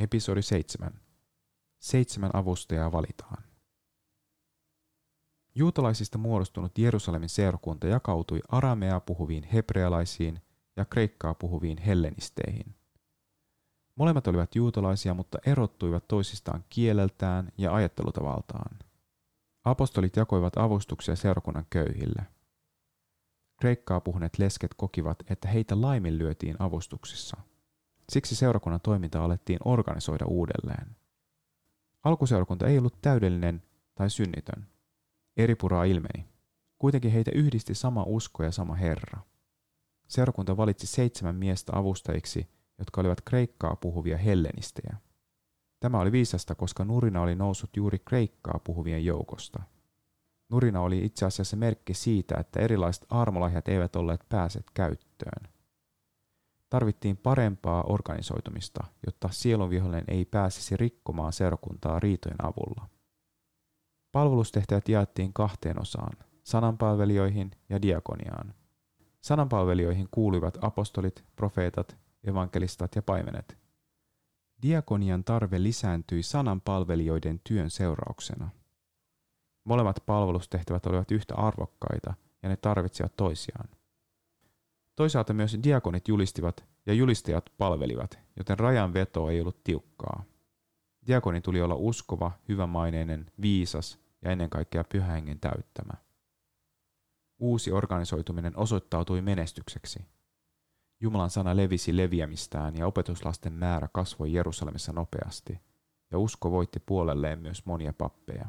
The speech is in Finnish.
Episodi 7. Seitsemän avustajaa valitaan. Juutalaisista muodostunut Jerusalemin seurakunta jakautui arameaa puhuviin hebrealaisiin ja kreikkaa puhuviin hellenisteihin. Molemmat olivat juutalaisia, mutta erottuivat toisistaan kieleltään ja ajattelutavaltaan. Apostolit jakoivat avustuksia seurakunnan köyhille. Kreikkaa puhuneet lesket kokivat, että heitä laiminlyötiin avustuksissa. Siksi seurakunnan toiminta alettiin organisoida uudelleen. Alkuseurakunta ei ollut täydellinen tai synnitön. Eri puraa ilmeni. Kuitenkin heitä yhdisti sama usko ja sama Herra. Seurakunta valitsi seitsemän miestä avustajiksi, jotka olivat kreikkaa puhuvia hellenistejä. Tämä oli viisasta, koska Nurina oli noussut juuri kreikkaa puhuvien joukosta. Nurina oli itse asiassa merkki siitä, että erilaiset armolahjat eivät olleet pääset käyttöön. Tarvittiin parempaa organisoitumista, jotta sielunvihollinen ei pääsisi rikkomaan seurakuntaa riitojen avulla. Palvelustehtävät jaettiin kahteen osaan, sananpalvelijoihin ja diakoniaan. Sananpalvelijoihin kuuluivat apostolit, profeetat, evankelistat ja paimenet. Diakonian tarve lisääntyi sananpalvelijoiden työn seurauksena. Molemmat palvelustehtävät olivat yhtä arvokkaita ja ne tarvitsivat toisiaan. Toisaalta myös diakonit julistivat ja julistajat palvelivat, joten rajan veto ei ollut tiukkaa. Diakoni tuli olla uskova, hyvämaineinen, viisas ja ennen kaikkea pyhähengen täyttämä. Uusi organisoituminen osoittautui menestykseksi. Jumalan sana levisi leviämistään ja opetuslasten määrä kasvoi Jerusalemissa nopeasti, ja usko voitti puolelleen myös monia pappeja.